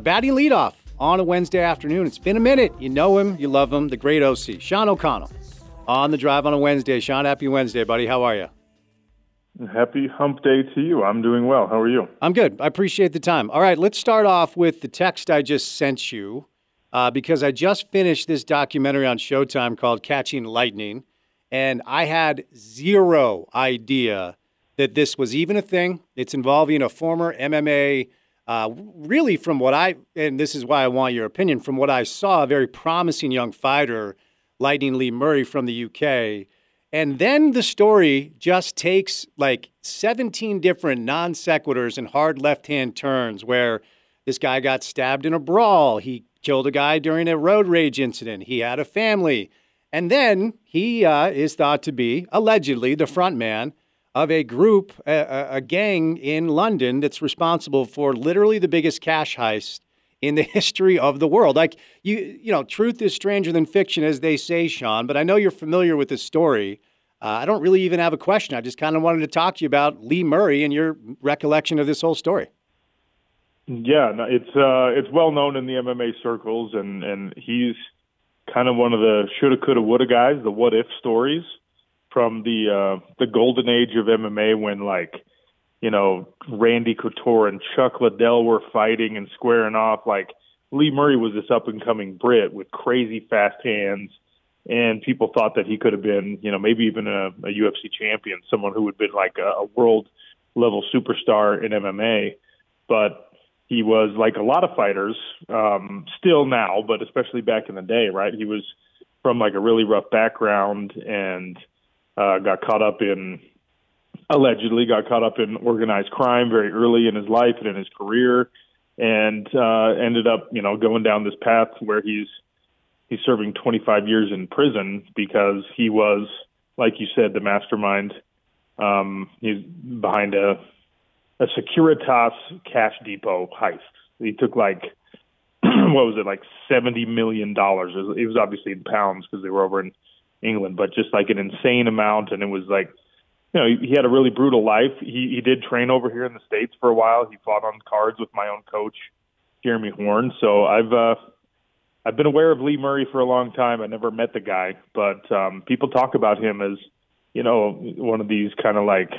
Batting leadoff on a Wednesday afternoon. It's been a minute. You know him. You love him. The great OC, Sean O'Connell, on the drive on a Wednesday. Sean, happy Wednesday, buddy. How are you? Happy hump day to you. I'm doing well. How are you? I'm good. I appreciate the time. All right, let's start off with the text I just sent you uh, because I just finished this documentary on Showtime called Catching Lightning, and I had zero idea that this was even a thing. It's involving a former MMA, uh, really, from what I, and this is why I want your opinion, from what I saw, a very promising young fighter, Lightning Lee Murray from the UK. And then the story just takes like 17 different non sequiturs and hard left hand turns where this guy got stabbed in a brawl. He killed a guy during a road rage incident. He had a family. And then he uh, is thought to be, allegedly, the front man of a group, a, a gang in London that's responsible for literally the biggest cash heist in the history of the world. Like you, you know, truth is stranger than fiction, as they say, Sean. But I know you're familiar with this story. Uh, I don't really even have a question. I just kind of wanted to talk to you about Lee Murray and your recollection of this whole story. Yeah, no, it's uh, it's well known in the MMA circles, and and he's kind of one of the shoulda, coulda, woulda guys, the what if stories from the uh, the golden age of MMA when like you know Randy Couture and Chuck Liddell were fighting and squaring off. Like Lee Murray was this up and coming Brit with crazy fast hands, and people thought that he could have been you know maybe even a, a UFC champion, someone who would have been like a, a world level superstar in MMA. But he was like a lot of fighters, um, still now, but especially back in the day, right? He was from like a really rough background and uh, got caught up in allegedly got caught up in organized crime very early in his life and in his career, and uh, ended up you know going down this path where he's he's serving 25 years in prison because he was like you said the mastermind. Um, he's behind a a Securitas cash depot heist. He took like what was it like seventy million dollars? It was obviously in pounds because they were over in England, but just like an insane amount. And it was like, you know, he, he had a really brutal life. He he did train over here in the states for a while. He fought on cards with my own coach, Jeremy Horn. So I've uh, I've been aware of Lee Murray for a long time. I never met the guy, but um, people talk about him as you know one of these kind of like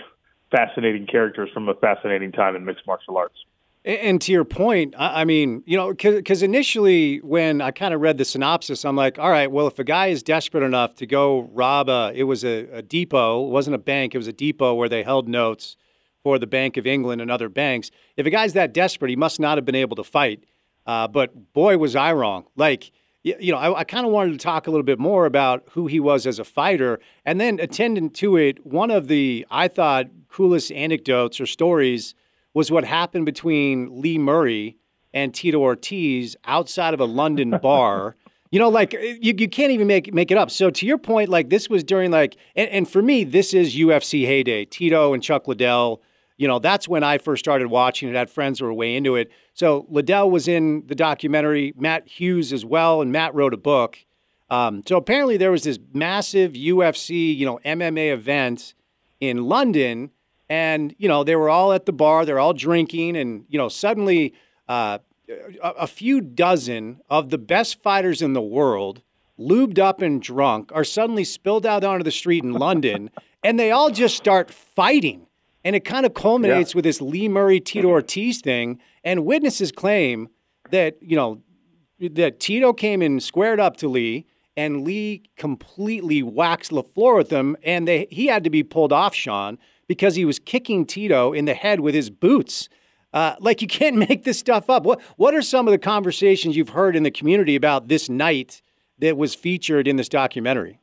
fascinating characters from a fascinating time in mixed martial arts. And to your point, I mean, you know, because initially when I kind of read the synopsis, I'm like, all right, well, if a guy is desperate enough to go rob a, it was a, a depot, it wasn't a bank, it was a depot where they held notes for the Bank of England and other banks. If a guy's that desperate, he must not have been able to fight. Uh, but boy, was I wrong. Like, you know, I, I kind of wanted to talk a little bit more about who he was as a fighter. And then attendant to it, one of the, I thought, coolest anecdotes or stories was what happened between Lee Murray and Tito Ortiz outside of a London bar. You know, like you, you can't even make make it up. So to your point, like this was during like, and, and for me, this is UFC heyday. Tito and Chuck Liddell. You know, that's when I first started watching it. I had friends who were way into it. So Liddell was in the documentary, Matt Hughes as well, and Matt wrote a book. Um, so apparently there was this massive UFC, you know, MMA event in London and you know they were all at the bar they're all drinking and you know suddenly uh, a, a, few dozen of the best fighters in the world lubed up and drunk are suddenly spilled out onto the street in london and they all just start fighting and it kind of culminates yeah. with this lee murray tito ortiz thing and witnesses claim that you know that tito came and squared up to lee and lee completely waxed floor with him and they, he had to be pulled off sean because he was kicking Tito in the head with his boots. Uh, like you can't make this stuff up. What what are some of the conversations you've heard in the community about this night that was featured in this documentary?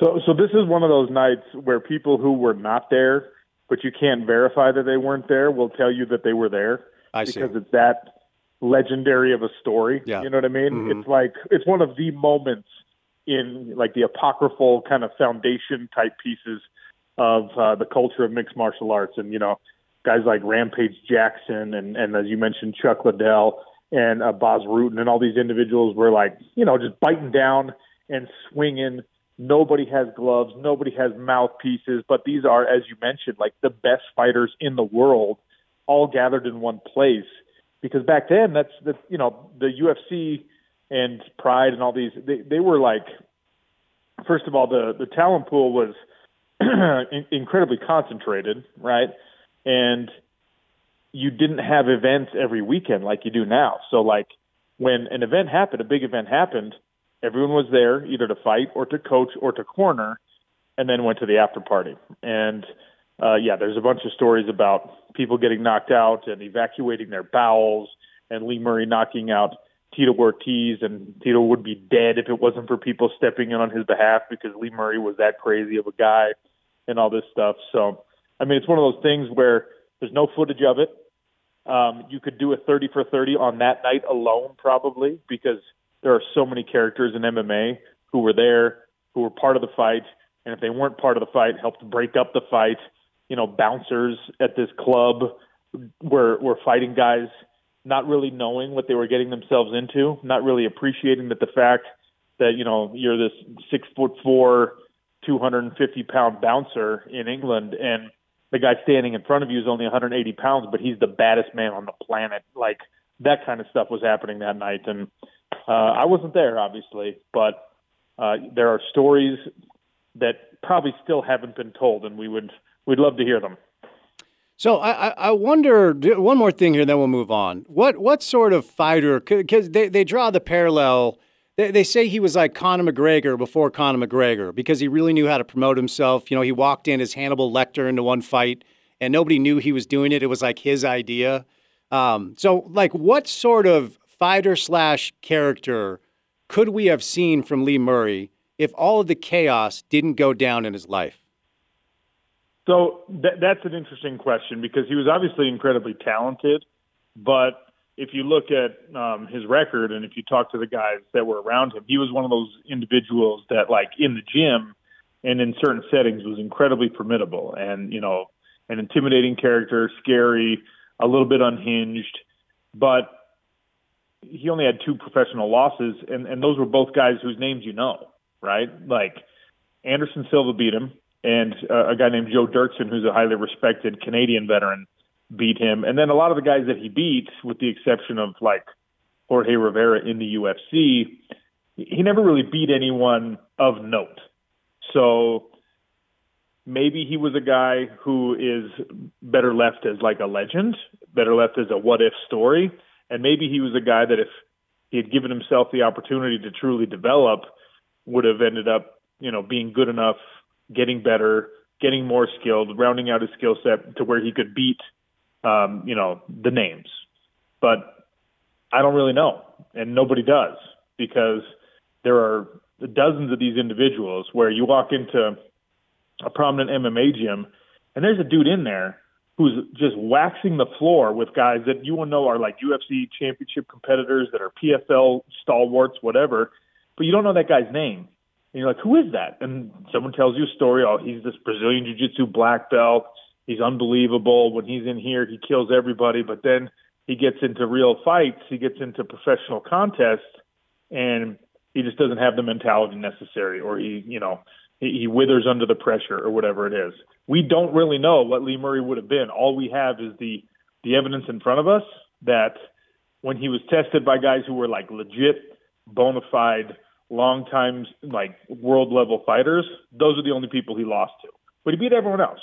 So so this is one of those nights where people who were not there, but you can't verify that they weren't there, will tell you that they were there I because see. it's that legendary of a story. Yeah. You know what I mean? Mhm. It's like it's one of the moments in like the apocryphal kind of foundation type pieces of uh, the culture of mixed martial arts, and you know, guys like Rampage Jackson and and as you mentioned, Chuck Liddell and uh, Bas Rutten and all these individuals were like you know just biting down and swinging. Nobody has gloves, nobody has mouthpieces, but these are, as you mentioned, like the best fighters in the world, all gathered in one place. Because back then, that's the you know the UFC and Pride and all these they they were like first of all the the talent pool was incredibly concentrated, right? And you didn't have events every weekend like you do now. So like when an event happened, a big event happened, everyone was there either to fight or to coach or to corner and then went to the after party. And uh yeah, there's a bunch of stories about people getting knocked out and evacuating their bowels and Lee Murray knocking out Tito Ortiz and Tito would be dead if it wasn't for people stepping in on his behalf because Lee Murray was that crazy of a guy and all this stuff. So, I mean, it's one of those things where there's no footage of it. Um, you could do a 30 for 30 on that night alone, probably, because there are so many characters in MMA who were there, who were part of the fight, and if they weren't part of the fight, helped break up the fight. You know, bouncers at this club were were fighting guys not really knowing what they were getting themselves into, not really appreciating that the fact that you know you're this six foot four, two hundred and fifty pound bouncer in England, and the guy standing in front of you is only 180 pounds, but he's the baddest man on the planet. Like that kind of stuff was happening that night, and uh, I wasn't there, obviously, but uh, there are stories that probably still haven't been told, and we would we'd love to hear them. So I, I- I wonder one more thing here, then we'll move on. What what sort of fighter? Because they, they draw the parallel. They, they say he was like Conor McGregor before Conor McGregor because he really knew how to promote himself. You know, he walked in as Hannibal Lecter into one fight, and nobody knew he was doing it. It was like his idea. Um, so, like, what sort of fighter slash character could we have seen from Lee Murray if all of the chaos didn't go down in his life? So that, that's an interesting question because he was obviously incredibly talented, but if you look at um, his record and if you talk to the guys that were around him, he was one of those individuals that, like in the gym and in certain settings, was incredibly formidable and you know an intimidating character, scary, a little bit unhinged, but he only had two professional losses, and, and those were both guys whose names you know, right? Like Anderson Silva beat him, and uh, a guy named Joe Doerksen, who's a highly respected Canadian veteran, beat him. And then a lot of the guys that he beat, with the exception of like Jorge Rivera in the UFC, he never really beat anyone of note. So maybe he was a guy who is better left as like a legend, better left as a what if story. And maybe he was a guy that if he had given himself the opportunity to truly develop, would have ended up, you know, being good enough, getting better, getting more skilled, rounding out his skill set to where he could beat, um, you know, the names. But I don't really know, and nobody does because there are dozens of these individuals where you walk into a prominent MMA gym and there's a dude in there who's just waxing the floor with guys that you will know are like UFC championship competitors that are PFL stalwarts, whatever, but you don't know that guy's name. And you're like, who is that? And someone tells you a story. Oh, he's this Brazilian Jiu Jitsu black belt. He's unbelievable. When he's in here, he kills everybody. But then he gets into real fights. He gets into professional contests, and he just doesn't have the mentality necessary, or he, you know, he, he withers under the pressure, or whatever it is. We don't really know what Lee Murray would have been. All we have is the the evidence in front of us that when he was tested by guys who were like legit, bona fide, long time like world level fighters, those are the only people he lost to. But he beat everyone else.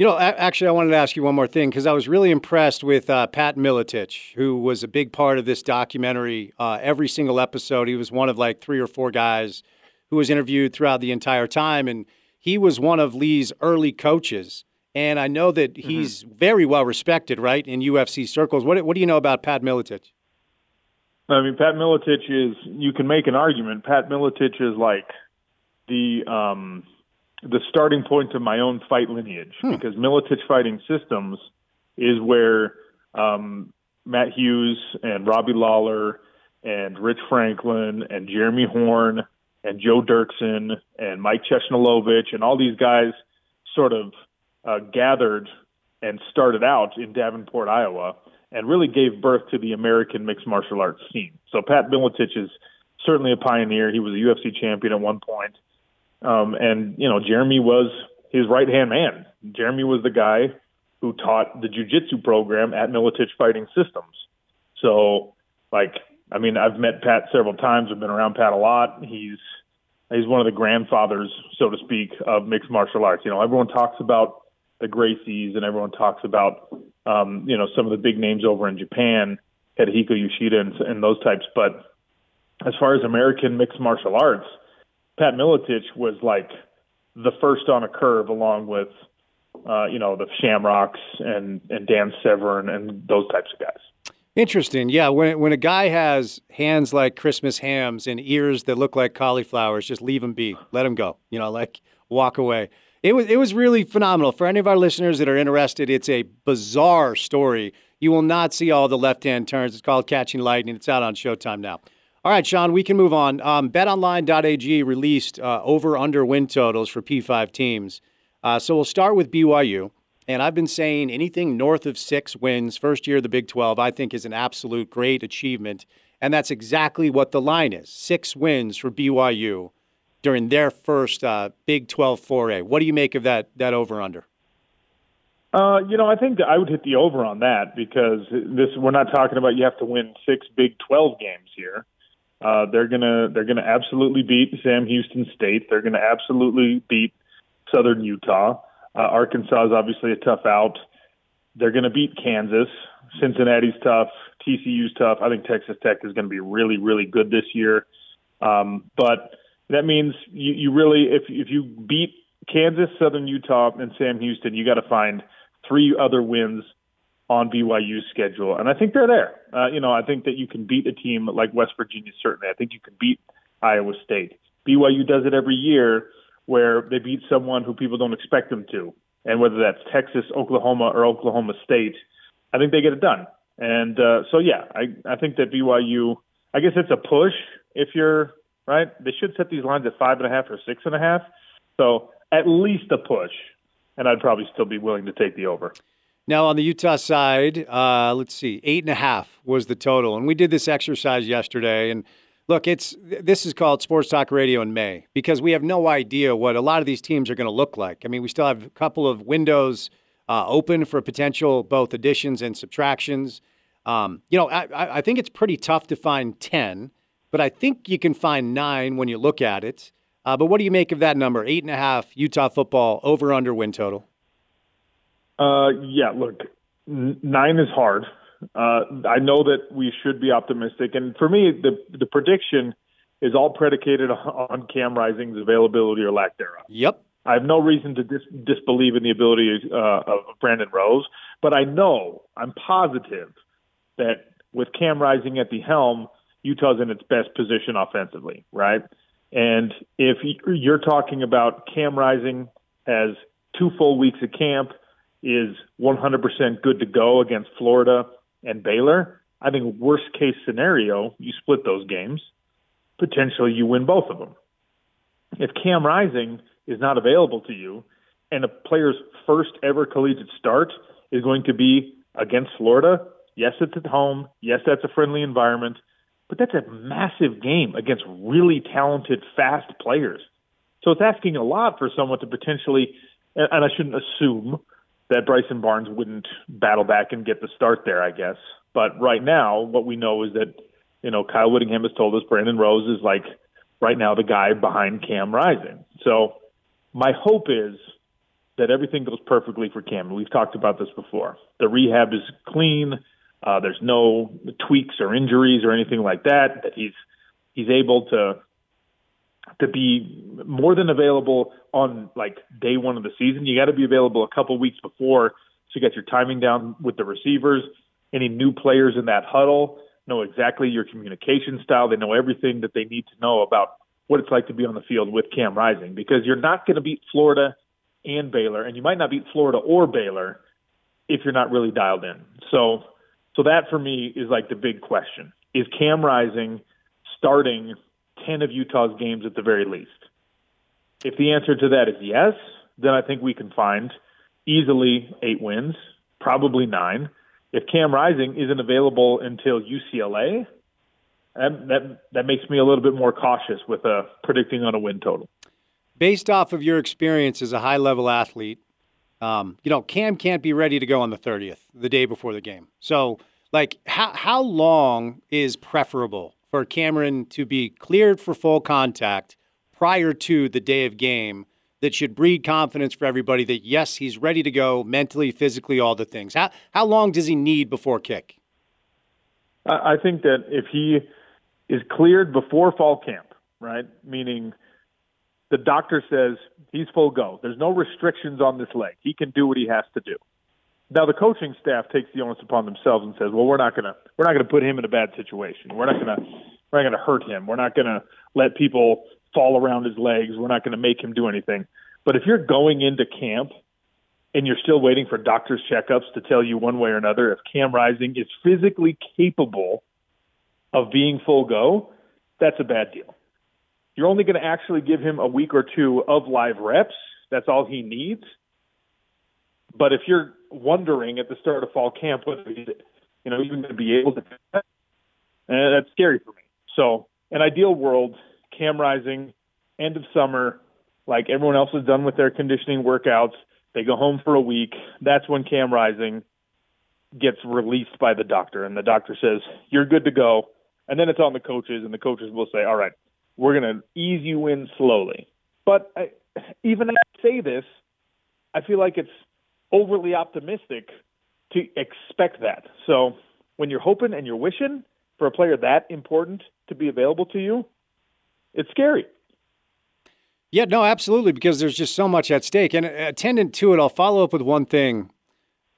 You know, actually, I wanted to ask you one more thing because I was really impressed with uh, Pat Miletich, who was a big part of this documentary. Uh, every single episode, he was one of like three or four guys who was interviewed throughout the entire time, and he was one of Lee's early coaches. And I know that he's very well respected, right, in UFC circles. What What do you know about Pat Miletich? I mean, Pat Miletich is. You can make an argument. Pat Miletich is like the um, the starting point of my own fight lineage because Miletich Fighting Systems is where um, Matt Hughes and Robbie Lawler and Rich Franklin and Jeremy Horn and Joe Doerksen and Mike Ciesnolevicz and all these guys sort of uh, gathered and started out in Davenport, Iowa, and really gave birth to the American mixed martial arts scene. So Pat Miletich is certainly a pioneer. He was a UFC champion at one point. Um, and, you know, Jeremy was his right hand man. Jeremy was the guy who taught the jiu-jitsu program at Miletich Fighting Systems. So, like, I mean, I've met Pat several times. I've been around Pat a lot. He's he's one of the grandfathers, so to speak, of mixed martial arts. You know, everyone talks about the Gracies and everyone talks about um, you know some of the big names over in Japan, Katsuhiko Yoshida and, and those types. But as far as American mixed martial arts, Pat Miletich was like the first on a curve, along with uh, you know the Shamrocks and and Dan Severn and those types of guys. Interesting. Yeah, when when a guy has hands like Christmas hams and ears that look like cauliflowers, just leave him be. Let him go. You know, like walk away. It was it was really phenomenal. For any of our listeners that are interested, it's a bizarre story. You will not see all the left-hand turns. It's called Catching Lightning. It's out on Showtime now. All right, Sean, we can move on. Um, BetOnline.ag released uh, over/under win totals for P5 teams. Uh, so we'll start with BYU. And I've been saying anything north of six wins, first year of the Big 12, I think is an absolute great achievement. And that's exactly what the line is six wins for BYU during their first uh, Big 12 foray. What do you make of that, that over under? Uh, you know, I think I would hit the over on that because this we're not talking about you have to win six Big 12 games here. Uh, they're gonna they're gonna absolutely beat Sam Houston State. They're gonna absolutely beat Southern Utah. Uh, Arkansas is obviously a tough out. They're to beat Kansas. Cincinnati's tough. TCU's tough. I think Texas Tech is going to be really, really good this year. Um, but that means you, you really, if if you beat Kansas, Southern Utah, and Sam Houston, you got to find three other wins on BYU's schedule, and I think they're there. Uh, you know, I think that you can beat a team like West Virginia. Certainly, I think you can beat Iowa State. BYU does it every year where they beat someone who people don't expect them to. And whether that's Texas, Oklahoma, or Oklahoma State, I think they get it done. And uh, so, yeah, I, I think that BYU, I guess it's a push if you're right. They should set these lines at five and a half or six and a half. So at least a push. And I'd probably still be willing to take the over. Now, on the Utah side, uh, let's see, eight and a half was the total. And we did this exercise yesterday. And Look, it's this is called Sports Talk Radio in May because we have no idea what a lot of these teams are going to look like. I mean, we still have a couple of windows uh, open for potential both additions and subtractions. Um, you know, I, I think it's pretty tough to find ten, but I think you can find nine when you look at it. Uh, but what do you make of that number? Eight and a half Utah football over under win total. Uh, yeah, look, nine is hard. Uh, I know that we should be optimistic, and for me, the the prediction is all predicated on Cam Rising's availability or lack thereof. Yep. I have no reason to dis- disbelieve in the ability uh, of Brandon Rose, but I know, I'm positive that with Cam Rising at the helm, Utah's in its best position offensively, right? And if you're talking about Cam Rising has two full weeks of camp, is 100% good to go against Florida and Baylor, I think worst case scenario, you split those games. Potentially you win both of them. If Cam Rising is not available to you and a player's first ever collegiate start is going to be against Florida, yes, it's at home. Yes, that's a friendly environment, but that's a massive game against really talented, fast players. So it's asking a lot for someone to potentially, and I shouldn't assume that Bryson Barnes wouldn't battle back and get the start there, I guess. But right now, what we know is that, you know, Kyle Whittingham has told us Brandon Rose is like right now the guy behind Cam Rising. So my hope is that everything goes perfectly for Cam. We've talked about this before. The rehab is clean. Uh, there's no tweaks or injuries or anything like that. That he's he's able to to be more than available on like day one of the season. You got to be available a couple weeks before to get your timing down with the receivers. Any new players in that huddle know exactly your communication style. They know everything that they need to know about what it's like to be on the field with Cam Rising because you're not going to beat Florida and Baylor, and you might not beat Florida or Baylor if you're not really dialed in. So So that for me is like the big question. Is Cam Rising starting 10 of Utah's games at the very least? If the answer to that is yes, then I think we can find easily eight wins, probably nine. If Cam Rising isn't available until UCLA, that, that, that makes me a little bit more cautious with uh, predicting on a win total. Based off of your experience as a high level athlete, um, you know, Cam can't be ready to go on the 30th, the day before the game. So, like, how, how long is preferable for Cameron to be cleared for full contact prior to the day of game that should breed confidence for everybody that, yes, he's ready to go mentally, physically, all the things? How, how long does he need before kick? I think that if he is cleared before fall camp, right, meaning – the doctor says he's full go. There's no restrictions on this leg. He can do what he has to do. Now the coaching staff takes the onus upon themselves and says, "Well, we're not gonna we're not gonna put him in a bad situation. We're not gonna we're not gonna hurt him. We're not gonna let people fall around his legs. We're not gonna make him do anything." But if you're going into camp and you're still waiting for doctor's checkups to tell you one way or another if Cam Rising is physically capable of being full go, that's a bad deal. You're only going to actually give him a week or two of live reps. That's all he needs. But if you're wondering at the start of fall camp whether he's, you know, even going to be able to, uh, that's scary for me. So, an ideal world, Cam Rising, end of summer, like everyone else is done with their conditioning workouts. They go home for a week. That's when Cam Rising gets released by the doctor, and the doctor says, You're good to go. And then it's on the coaches, and the coaches will say, All right, we're going to ease you in slowly. But I, even as I say this, I feel like it's overly optimistic to expect that. So when you're hoping and you're wishing for a player that important to be available to you, it's scary. Yeah, no, absolutely, because there's just so much at stake. And uh, attendant to it, I'll follow up with one thing.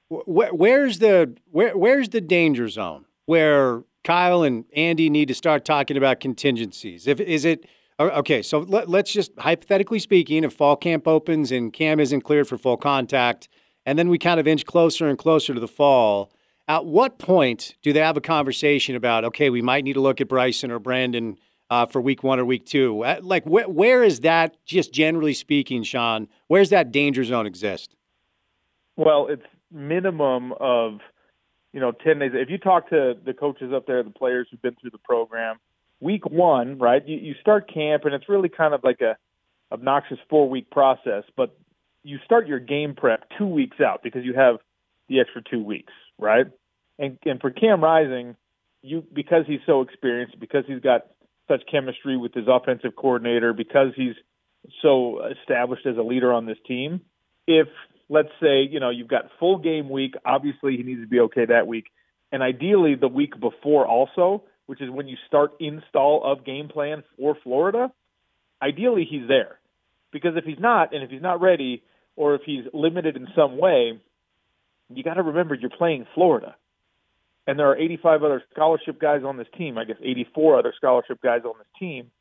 Where's the where, where's the danger zone where Kyle and Andy need to start talking about contingencies. If is it okay? So let, us just hypothetically speaking, if fall camp opens and Cam isn't cleared for full contact, and then we kind of inch closer and closer to the fall. At what point do they have a conversation about okay, we might need to look at Bryson or Brandon uh, for week one or week two? Like wh- where is that? Just generally speaking, Sean, where's that danger zone exist? Well, it's minimum of you know, 10 days. If you talk to the coaches up there, the players who've been through the program, week one, right, you, you start camp and it's really kind of like a obnoxious four week process, but you start your game prep two weeks out because you have the extra two weeks, right? And, and for Cam Rising, you because he's so experienced, because he's got such chemistry with his offensive coordinator, because he's so established as a leader on this team, if let's say, you know, you've got full game week. Obviously, he needs to be okay that week. And ideally, the week before also, which is when you start install of game plan for Florida, ideally, he's there. Because if he's not, and if he's not ready, or if he's limited in some way, you got to remember you're playing Florida. And there are 85 other scholarship guys on this team, I guess 84 other scholarship guys on this team,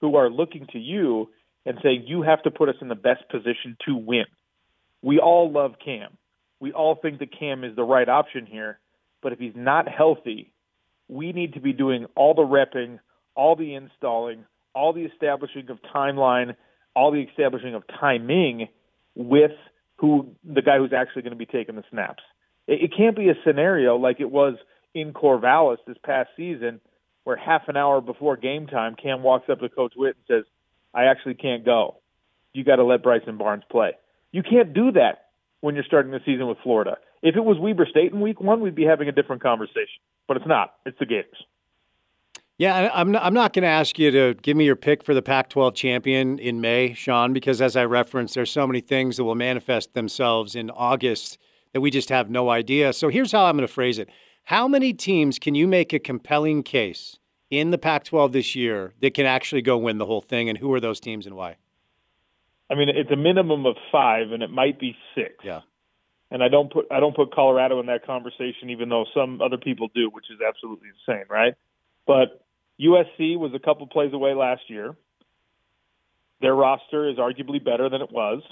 who are looking to you and saying, you have to put us in the best position to win we all love Cam. We all think that Cam is the right option here. But if he's not healthy, we need to be doing all the repping, all the installing, all the establishing of timeline, all the establishing of timing with who the guy who's actually going to be taking the snaps. It, it can't be a scenario like it was in Corvallis this past season, where half an hour before game time, Cam walks up to Coach Whitt and says, "I actually can't go. You got to let Bryson Barnes play." You can't do that when you're starting the season with Florida. If it was Weber State in week one, we'd be having a different conversation. But it's not. It's the Gators. Yeah, I'm not, I'm not going to ask you to give me your pick for the Pac 12 champion in May, Sean, because as I referenced, there's so many things that will manifest themselves in August that we just have no idea. So here's how I'm going to phrase it How many teams can you make a compelling case in the Pac 12 this year that can actually go win the whole thing, and who are those teams and why? I mean, it's a minimum of five, and it might be six. Yeah. And I don't put I don't put Colorado in that conversation, even though some other people do, which is absolutely insane, right? But USC was a couple plays away last year. Their roster is arguably better than it was,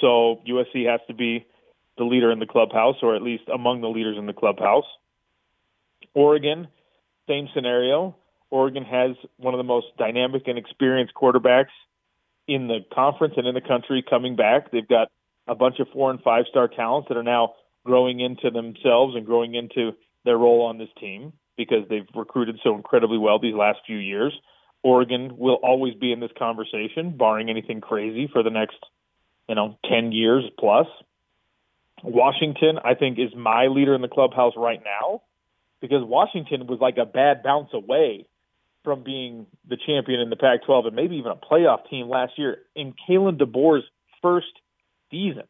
so USC has to be the leader in the clubhouse, or at least among the leaders in the clubhouse. Oregon, same scenario. Oregon has one of the most dynamic and experienced quarterbacks in the conference and in the country coming back. They've got a bunch of four and five star talents that are now growing into themselves and growing into their role on this team because they've recruited so incredibly well these last few years. Oregon will always be in this conversation, barring anything crazy for the next, you know, 10 years plus. Washington, I think, is my leader in the clubhouse right now because Washington was like a bad bounce away from being the champion in the Pac 12 and maybe even a playoff team last year in Kalen DeBoer's first season.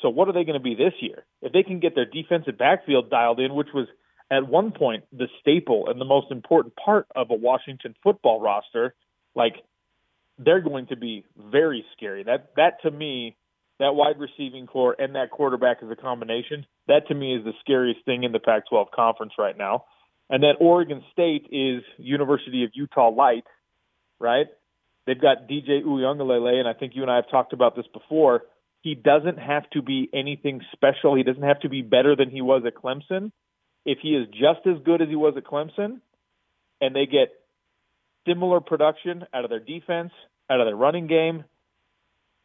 So, what are they going to be this year? If they can get their defensive backfield dialed in, which was at one point the staple and the most important part of a Washington football roster, like they're going to be very scary. That that to me, that wide receiving corps and that quarterback as a combination, that to me is the scariest thing in the Pac-12 conference right now. And then Oregon State is University of Utah light, right? They've got DJ Uiagalelei, and I think you and I have talked about this before. He doesn't have to be anything special. He doesn't have to be better than he was at Clemson if he is just as good as he was at Clemson and they get similar production out of their defense, out of their running game,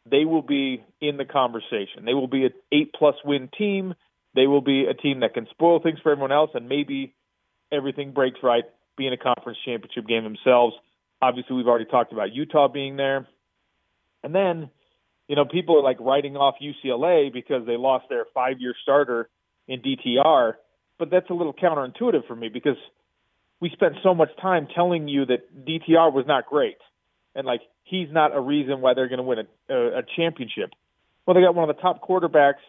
they will be in the conversation. They will be an eight plus win team. They will be a team that can spoil things for everyone else and maybe everything breaks right, being a conference championship game themselves. Obviously, we've already talked about Utah being there. And then, you know, people are like writing off UCLA because they lost their five year starter in DTR but that's a little counterintuitive for me because we spent so much time telling you that DTR was not great, and like he's not a reason why they're going to win a, a, a championship. Well, they got one of the top quarterbacks,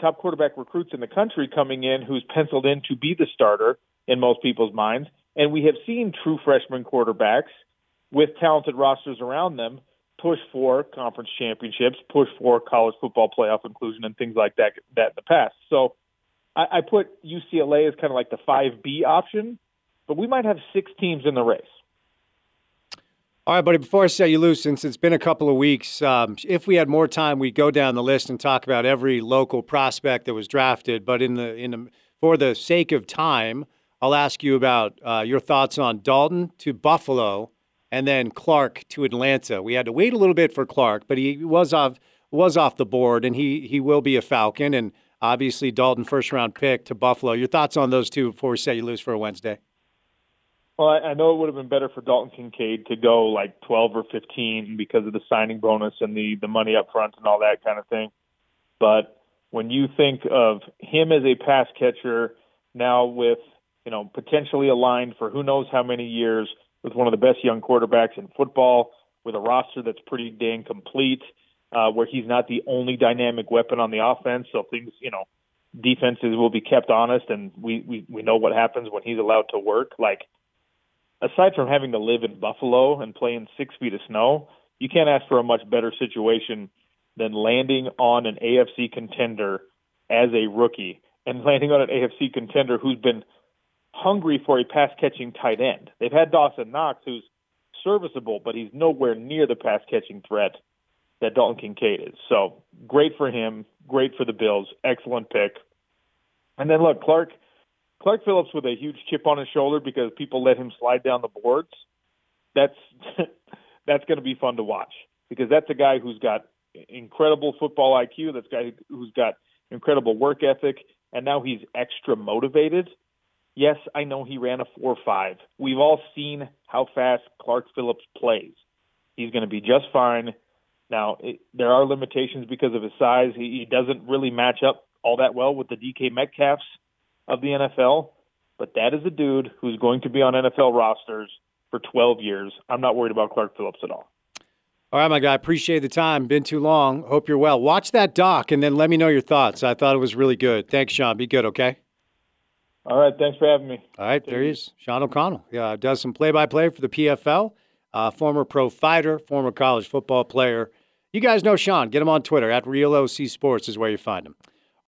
top quarterback recruits in the country coming in, who's penciled in to be the starter in most people's minds, and we have seen true freshman quarterbacks with talented rosters around them push for conference championships, push for college football playoff inclusion, and things like that that in the past. So I, I put UCLA as kind of like the five B option, but we might have six teams in the race. All right, buddy. Before I set you loose, since it's been a couple of weeks, um, if we had more time, we'd go down the list and talk about every local prospect that was drafted. But in the in the for the sake of time, I'll ask you about uh, your thoughts on Dalton to Buffalo and then Clark to Atlanta. We had to wait a little bit for Clark, but he was off was off the board, and he he will be a Falcon. And Obviously, Dalton, first round pick to Buffalo. Your thoughts on those two before we say you lose for a Wednesday? Well, I know it would have been better for Dalton Kincaid to go like 12 or 15 because of the signing bonus and the the money up front and all that kind of thing. But when you think of him as a pass catcher now with, you know, potentially aligned for who knows how many years with one of the best young quarterbacks in football, with a roster that's pretty dang complete, uh, where he's not the only dynamic weapon on the offense. So things, you know, defenses will be kept honest, and we we we know what happens when he's allowed to work. Like aside from having to live in Buffalo and play in six feet of snow, you can't ask for a much better situation than landing on an AFC contender as a rookie and landing on an AFC contender who's been hungry for a pass catching tight end. They've had Dawson Knox, who's serviceable, but he's nowhere near the pass catching threat that Dalton Kincaid is. So great for him, great for the Bills, excellent pick. And then look, Clark Clark Phillips with a huge chip on his shoulder because people let him slide down the boards. That's that's going to be fun to watch because that's a guy who's got incredible football IQ. That's a guy who's got incredible work ethic, and now he's extra motivated. Yes, I know he ran a four five. We've all seen how fast Clark Phillips plays. He's going to be just fine. Now, it, there are limitations because of his size. He, he doesn't really match up all that well with the DK Metcalfs of the NFL, but that is a dude who's going to be on NFL rosters for 12 years. I'm not worried about Clark Phillips at all. All right, my guy. Appreciate the time. Been too long. Hope you're well. Watch that doc and then let me know your thoughts. I thought it was really good. Thanks, Sean. Be good, okay? All right. Thanks for having me. All right. Take there he is. Sean O'Connell. Yeah, does some play by play for the PFL. Uh, former pro fighter, former college football player. You guys know Sean. Get him on Twitter at RealOC Sports is where you find him.